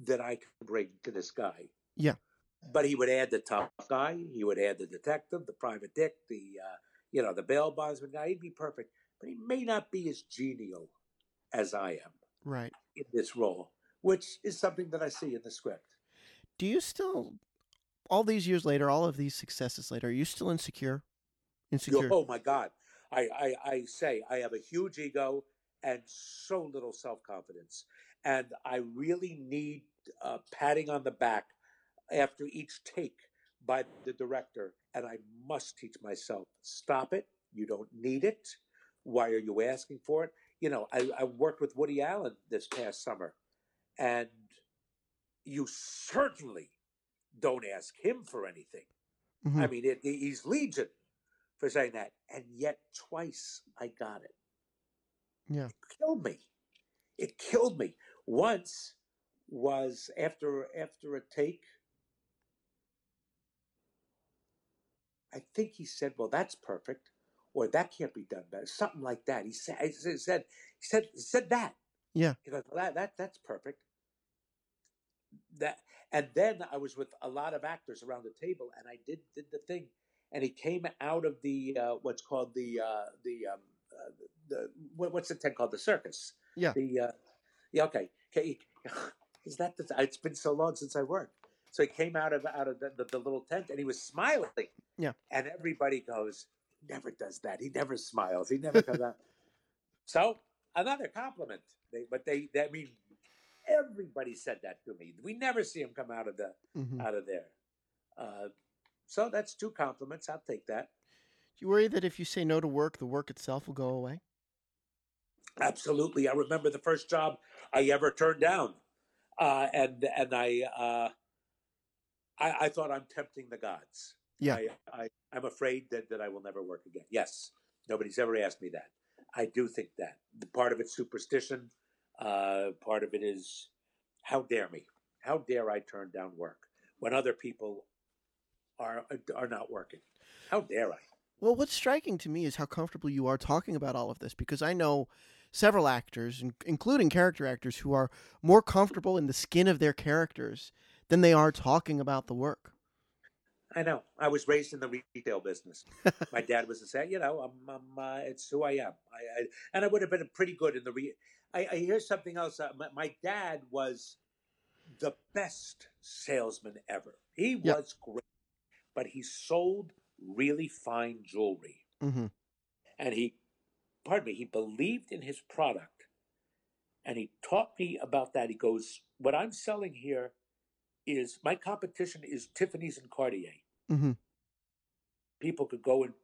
that I can bring to this guy. Yeah. But he would add the tough guy. He would add the detective, the private dick, the uh, you know the bail bondsman guy. He'd be perfect, but he may not be as genial as I am Right. in this role, which is something that I see in the script. Do you still, all these years later, all of these successes later, are you still insecure? Insecure. Oh my God! I, I I say I have a huge ego and so little self confidence, and I really need uh, patting on the back after each take by the director, and I must teach myself stop it. You don't need it. Why are you asking for it? You know, I, I worked with Woody Allen this past summer, and you certainly don't ask him for anything. Mhm. I mean, it, he's legion for saying that, and yet twice I got it. Yeah. It killed me. It killed me. Once was after after a take. I think he said, "Well, that's perfect," or "That can't be done better," something like that. He said, he said, he said, he said that. Yeah. He goes, well, that, that that's perfect. That and then I was with a lot of actors around the table, and I did did the thing, and he came out of the uh, what's called the uh, the um, uh, the what, what's the tent called? The circus. Yeah. The uh, yeah. Okay. okay. Is that the? It's been so long since I worked. So he came out of out of the, the, the little tent and he was smiling. Yeah. And everybody goes, he never does that. He never smiles. He never comes out. So another compliment. They, but they, they, I mean, everybody said that to me. We never see him come out of the Mhm. out of there. Uh, so that's two compliments. I'll take that. Do you worry that if you say no to work, the work itself will go away? Absolutely. I remember the first job I ever turned down, uh, and and I, uh, I I thought I'm tempting the gods. Yeah. I, I I'm afraid that that I will never work again. Yes, nobody's ever asked me that. I do think that the part of it's superstition. Uh, part of it is how dare me? How dare I turn down work when other people are are not working? How dare I? Well, what's striking to me is how comfortable you are talking about all of this because I know several actors, including character actors, who are more comfortable in the skin of their characters than they are talking about the work. I know. I was raised in the retail business. My dad was the same. You know, I'm, I'm uh, it's who I am. I, I and I would have been pretty good in the re. I, I hear something else. Uh, my, my dad was the best salesman ever. He Yeah. was great, but he sold really fine jewelry, mm-hmm. and he, pardon me, he believed in his product, and he taught me about that. He goes, "What I'm selling here is my competition is Tiffany's and Cartier." hmm people could go in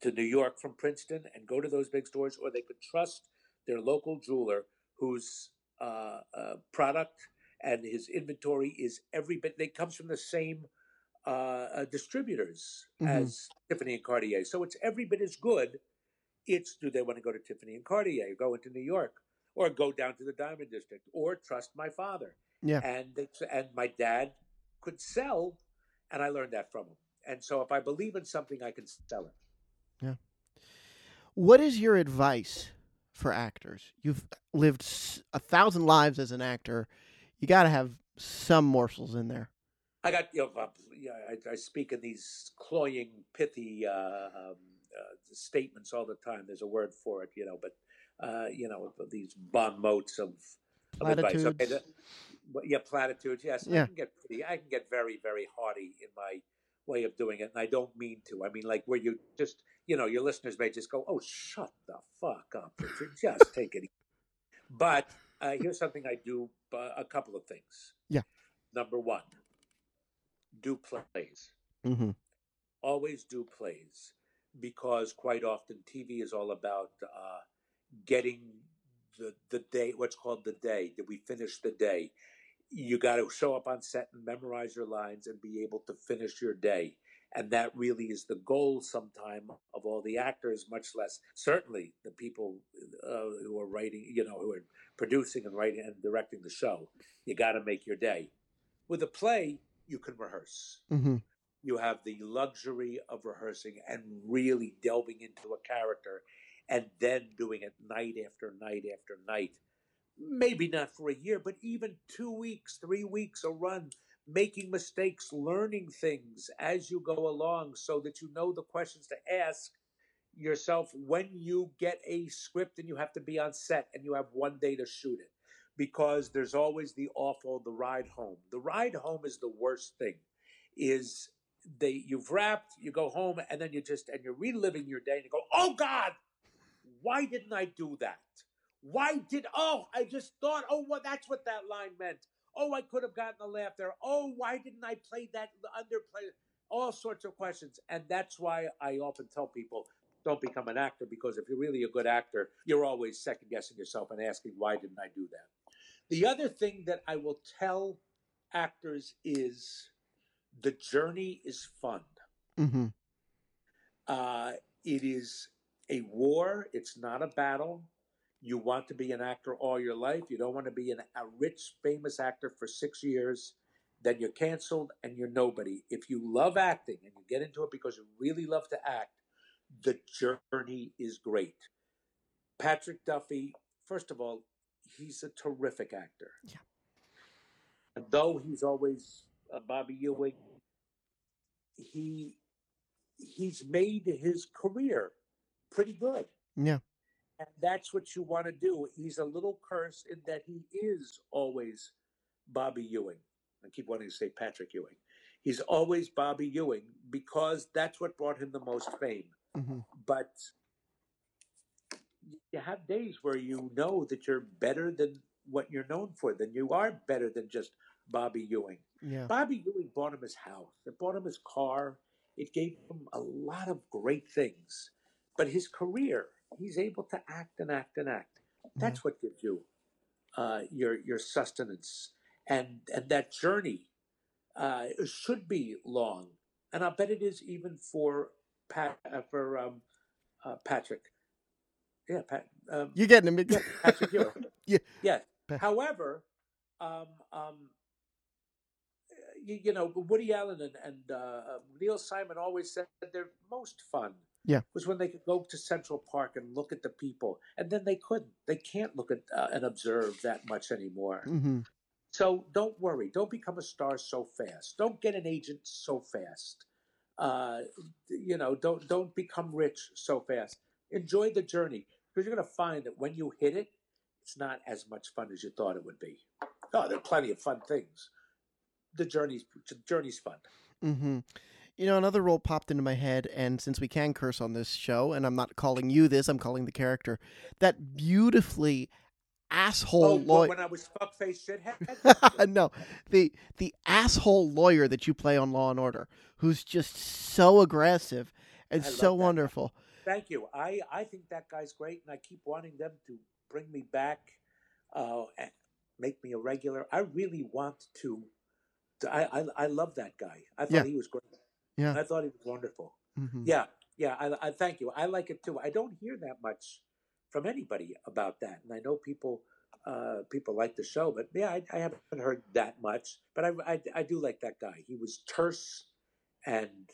to New York from Princeton and go to those big stores, or they could trust their local jeweler whose uh, uh, product and his inventory is every bit. They comes from the same uh, uh, distributors Mhm. as Tiffany and Cartier, so it's every bit as good. It's do they want to go to Tiffany and Cartier, go into New York, or go down to the Diamond District, or trust my father? Yeah. and they, and my dad could sell, and I learned that from him. And so, if I believe in something, I can sell it. Yeah. What is your advice for actors? You've lived a thousand lives as an actor. You got to have some morsels in there. I got you know, yeah, I, I speak in these cloying, pithy uh, um, uh, statements all the time. There's a word for it, you know, but uh, you know these bon mots of, of advice. Okay, Platitudes. Yeah, platitudes. Yes, Yeah. I can get pretty. I can get very, very haughty in my way of doing it, and I don't mean to. I mean, like where you just, you know, your listeners may just go, "Oh, shut the fuck up, Richard. Just take it." easy." But uh, here's something I do: uh, a couple of things. Yeah. Number one, do plays. hmm Always do plays because quite often TV is all about uh, getting the the day. What's called the day. Did we finish the day? You got to show up on set and memorize your lines and be able to finish your day. And that really is the goal sometime of all the actors, much less certainly the people uh, who are writing, you know, who are producing and writing and directing the show. You got to make your day. With a play, you can rehearse hmm you have the luxury of rehearsing and really delving into a character and then doing it night after night after night. Maybe not for a year, but even two weeks, three weeks, a run, making mistakes, learning things as you go along so that you know the questions to ask yourself when you get a script and you have to be on set and you have one day to shoot it. Because there's always the awful, the ride home. The ride home is the worst thing. Is they you've wrapped, you go home, and then you just and you're reliving your day, and you go, "Oh God, why didn't I do that? Why did? Oh, I just thought, oh, well, that's what that line meant. Oh, I could have gotten a laugh there. Oh, why didn't I play that underplay? All sorts of questions, and that's why I often tell people." Don't become an actor because if you're really a good actor, you're always second guessing yourself and asking, why didn't I do that? The other thing that I will tell actors is the journey is fun. hmm Uh, it is a war. It's not a battle. You want to be an actor all your life. You don't want to be an, a rich, famous actor for six years. Then you're canceled and you're nobody. If you love acting and you get into it because you really love to act, the journey is great. Patrick Duffy, first of all, he's a terrific actor. Yeah. And though he's always uh, Bobby Ewing, he he's made his career pretty good. Yeah. And that's what you want to do. He's a little cursed in that he is always Bobby Ewing. I keep wanting to say Patrick Ewing. He's always Bobby Ewing because that's what brought him the most fame. hmm But you have days where you know that you're better than what you're known for, than you are better than just Bobby Ewing. Yeah. Bobby Ewing bought him his house. It bought him his car. It gave him a lot of great things. But his career, he's able to act and act and act. That's what gives you uh, your your sustenance, and and that journey uh, should be long. And I bet it is even for Pat uh, for um, uh, Patrick. Yeah, Pat. Um, You're getting him. yeah, Patrick. Yeah. Yeah. Pa- However, um, um, you, you know, Woody Allen and, and uh, Neil Simon always said they're most fun Yeah. was when they could go to Central Park and look at the people, and then they couldn't. They can't look at uh, and observe that much anymore. hmm So don't worry. Don't become a star so fast. Don't get an agent so fast. Uh, you know, don't don't become rich so fast. Enjoy the journey because you're going to find that when you hit it, it's not as much fun as you thought it would be. Oh, there are plenty of fun things. The journey's the journey's fun. hmm You know, another role popped into my head, and since we can curse on this show, and I'm not calling you this, I'm calling the character that beautifully asshole Oh, lawyer. when I was fuckface shithead. no, the the asshole lawyer that you play on Law and Order, who's just so aggressive and so that wonderful. Thank you. I, I think that guy's great, and I keep wanting them to bring me back, uh, and make me a regular. I really want to. I, I I love that guy. I thought Yeah. he was great. Yeah. I thought he was wonderful. hmm Yeah, yeah. I, I thank you. I like it too. I don't hear that much from anybody about that, and I know people. Uh, people like the show, but yeah, I, I haven't heard that much. But I, I, I do like that guy. He was terse, and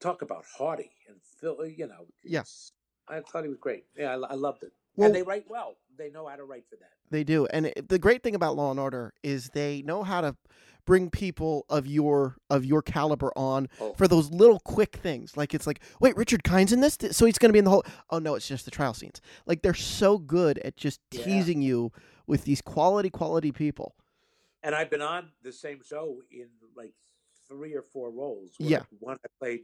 talk about haughty and Phil. You know, it's- I thought he was great. Yeah, I, I loved it. Well- and they write well. They know how to write for that. They do, and it, the great thing about Law and Order is they know how to bring people of your of your caliber on Oh. for those little quick things. Like it's like, wait, Richard Kind's in this, so he's going to be in the whole. Oh no, it's just the trial scenes. Like they're so good at just Yeah. teasing you with these quality, quality people. And I've been on the same show in like three or four roles. where Yeah. One I played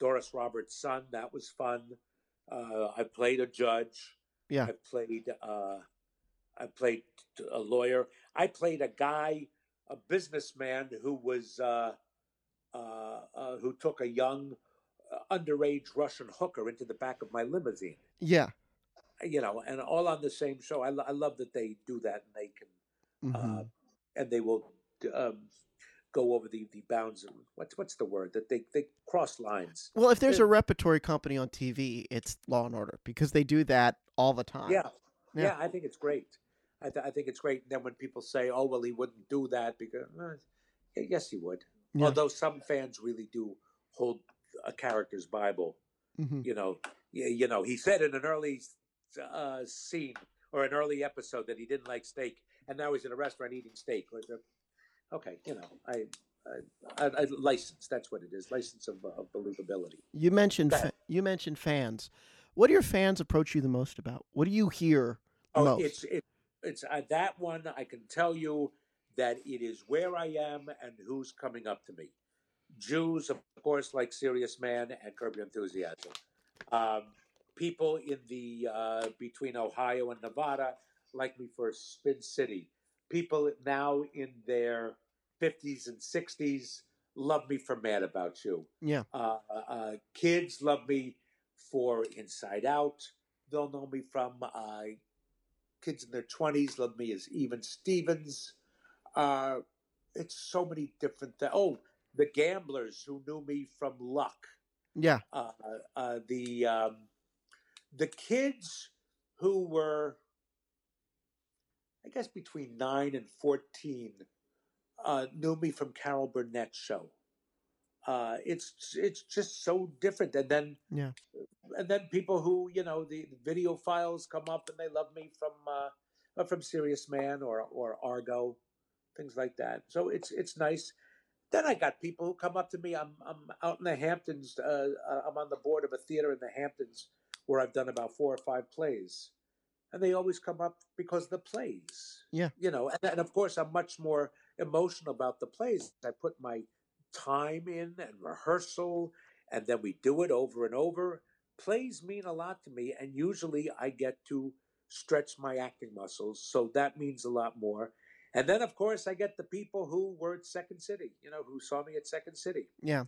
Doris Roberts' son. That was fun. Uh, I played a judge. Yeah. I played. Uh, I played a lawyer. I played a guy, a businessman who was uh, uh, uh, who took a young uh, underage Russian hooker into the back of my limousine. Yeah. You know, and all on the same show. I, lo- I love that they do that and they can uh, and they will um, go over the, the bounds. Of, what's what's the word that they they cross lines? well, if there's a repertory company on TV, it's Law and Order because they do that all the time. Yeah, Yeah. yeah, I think it's great. I, th- I think it's great. And then when people say, "Oh, well, he wouldn't do that," because uh, y- yes, he would. Yeah. Although some fans really do hold a character's Bible. Mhm. You know, you, you know, he said in an early uh, scene or an early episode that he didn't like steak, and now he's in a restaurant eating steak. Like, uh, Okay, you know, I, I, I, I license. That's what it is. License of, of believability. You mentioned fa- you mentioned fans. What do your fans approach you the most about? What do you hear Oh, most? it's it, it's uh, that one. I can tell you that it is where I am and who's coming up to me. Jews, of course, like Serious Man and Curb Your Enthusiasm. Um, people in the uh, between Ohio and Nevada like me for Spin City. People now in their fifties and sixties love me for Mad About You. Yeah. Uh, uh, kids love me for Inside Out. They'll know me from uh, kids in their 20s love me as Even Stevens. Uh, it's so many different things. Oh, the gamblers who knew me from Luck. yeah. Uh, uh, the um, the kids who were, I guess, between nine and fourteen, uh, knew me from Carol Burnett's show. Uh, it's it's just so different, and then Yeah. and then people who you know the, the video files come up and they love me from uh, from Serious Man or or Argo, things like that. So it's it's nice. Then I got people who come up to me. I'm I'm out in the Hamptons. Uh, uh, I'm on the board of a theater in the Hamptons where I've done about four or five plays, and they always come up because of the plays. Yeah. You know, and, and of course, I'm much more emotional about the plays. I put my time in and rehearsal, and then we do it over and over. Plays mean a lot to me, and usually I get to stretch my acting muscles, so that means a lot more. And then, of course, I get the people who were at Second City, you know, who saw me at Second City Yeah.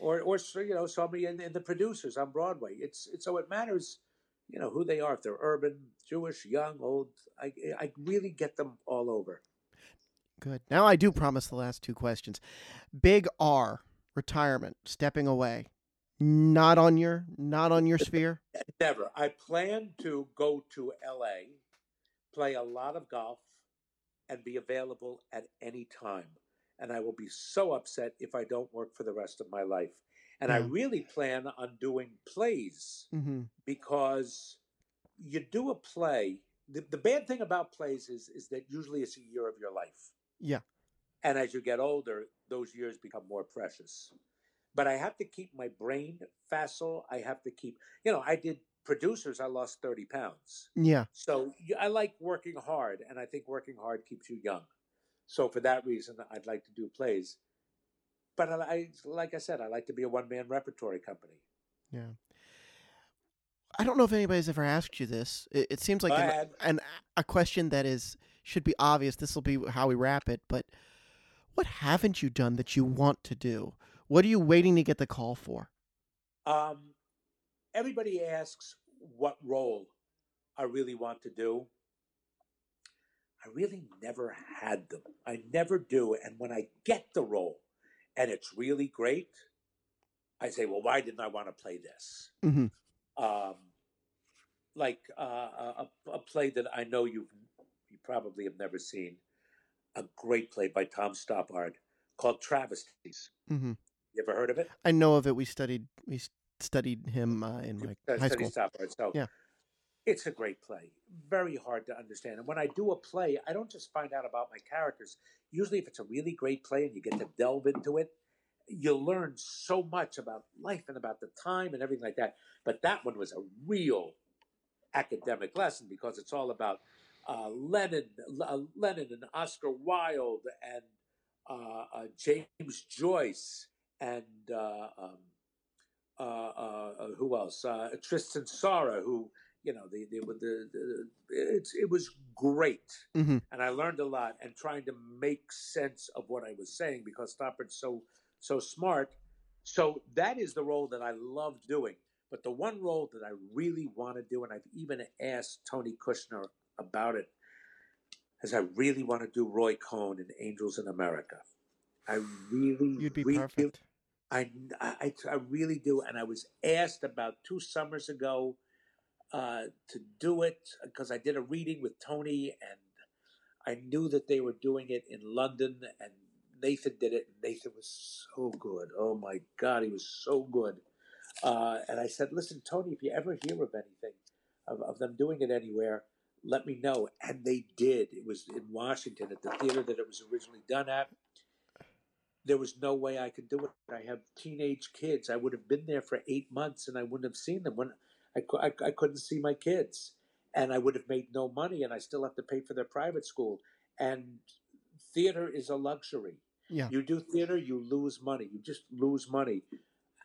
or or you know saw me in, in the producers on Broadway. It's, it's so it matters, you know, who they are. If they're urban, Jewish, young, old. I I really get them all over. Good. Now I do promise the last two questions. Big R, retirement, stepping away. Not on your not on your sphere. Never. I plan to go to L.A., play a lot of golf, and be available at any time. And I will be so upset if I don't work for the rest of my life. And I really plan on doing plays hmm because you do a play. The, the bad thing about plays is is that usually it's a year of your life. Yeah. And as you get older, those years become more precious. But I have to keep my brain facile. I have to keep, you know, I did producers, I lost 30 pounds. Yeah. So I like working hard, and I think working hard keeps you young. So for that reason, I'd like to do plays. But I, I like I said, I like to be a one man repertory company. Yeah. I don't know if anybody's ever asked you this. It, it seems like an, an a question that is should be obvious. This will be how we wrap it. But what haven't you done that you want to do? What are you waiting to get the call for? Um, everybody asks what role I really want to do. I really never had them. I never do. And when I get the role and it's really great, I say, well, why didn't I want to play this? hmm Um, like uh, a, a play that I know you've you probably have never seen, a great play by Tom Stoppard called Travesties. hmm You ever heard of it? I know of it. We studied we studied him uh, in my Uh, high school. Stoppard. So Yeah. It's a great play. Very hard to understand. And when I do a play, I don't just find out about my characters. Usually, if it's a really great play and you get to delve into it, you learn so much about life and about the time and everything like that. But that one was a real academic lesson because it's all about uh, Lenin, uh, Lenin and Oscar Wilde and uh, uh, James Joyce and uh, um, who else? Tristan Tzara, who you know, the the, the, the it's it was great, Mhm. and I learned a lot. And trying to make sense of what I was saying because Stoppard's so so smart. So that is the role that I love doing. But the one role that I really want to do, and I've even asked Tony Kushner about it, is I really want to do Roy Cohn in Angels in America. I really, You'd be really, perfect. I, I, I really do. And I was asked about two summers ago uh, to do it because I did a reading with Tony and I knew that they were doing it in London and Nathan did it. Nathan was so good. Oh my God, he was so good. Uh, and I said, listen, Tony, if you ever hear of anything, of, of them doing it anywhere, let me know. And they did. It was in Washington at the theater that it was originally done at there was no way I could do it. I have teenage kids. I would have been there for eight months and I wouldn't have seen them when I, I, I couldn't see my kids. And I would have made no money and I still have to pay for their private school. And theater is a luxury. Yeah. You do theater, you lose money. You just lose money.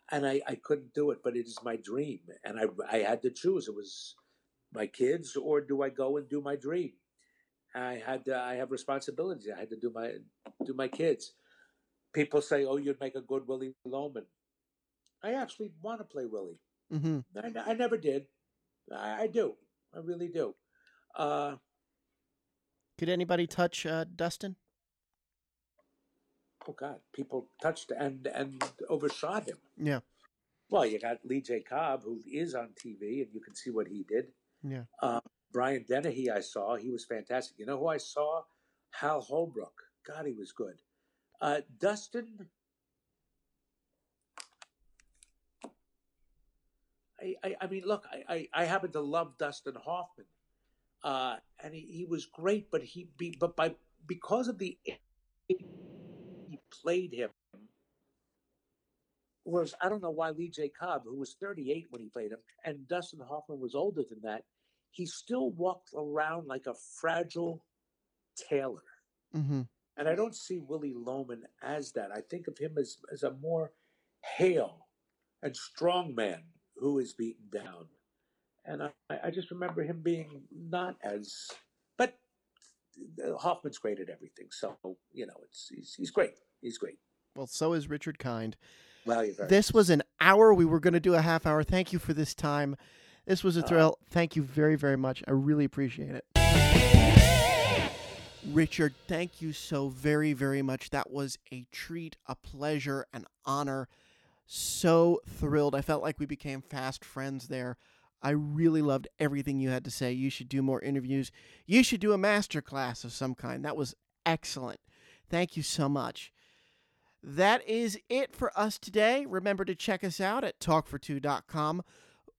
And I, I couldn't do it, but it is my dream. And I, I had to choose. It was my kids or do I go and do my dream? I had to, I have responsibilities. I had to do my do my kids people say, "Oh, you'd make a good Willy Loman." I actually want to play Willy. Hmm I, I never did. I, I do. I really do. Uh, Could anybody touch uh, Dustin? oh God, people touched and and overshot him. Yeah. Well, you got Lee J. Cobb, who is on TV, and you can see what he did. Yeah. Uh, Brian Dennehy, I saw. He was fantastic. You know who I saw? Hal Holbrook. God, he was good. Uh, Dustin. I, I, I mean, look, I, I, I happen to love Dustin Hoffman, uh, and he, he was great. But he, be, but by because of the he played him, was I don't know why Lee J. Cobb, who was 38 when he played him, and Dustin Hoffman was older than that, he still walked around like a fragile tailor. Mm-hmm. And I don't see Willy Loman as that. I think of him as, as a more hale and strong man who is beaten down. And I, I just remember him being not as, but Hoffman's great at everything. So, you know, it's he's, he's great. He's great. Well, so is Richard Kind. Well, you're very This was an hour. We were going to do a half hour. Thank you for this time. This was a Uh, thrill. Thank you very, very much. I really appreciate it. Richard, thank you so very, very much. That was a treat, a pleasure, an honor. So thrilled. I felt like we became fast friends there. I really loved everything you had to say. You should do more interviews. You should do a master class of some kind. That was excellent. Thank you so much. That is it for us today. Remember to check us out at talkfor2.com.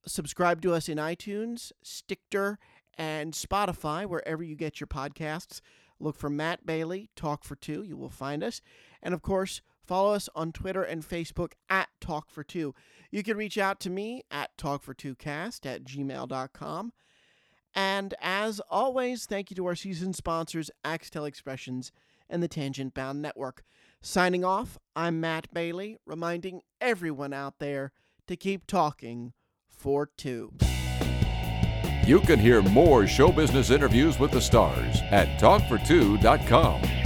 Subscribe to us in iTunes, Stitcher, and Spotify, wherever you get your podcasts. Look for Matt Bailey, Talk for Two. You will find us. And of course, follow us on Twitter and Facebook at Talk for Two. You can reach out to me at talkfor2cast at gmail.com. And as always, thank you to our season sponsors, Axtel Expressions and the Tangent Bound Network. Signing off, I'm Matt Bailey, reminding everyone out there to keep talking for two. You can hear more show business interviews with the stars at talkfor2.com.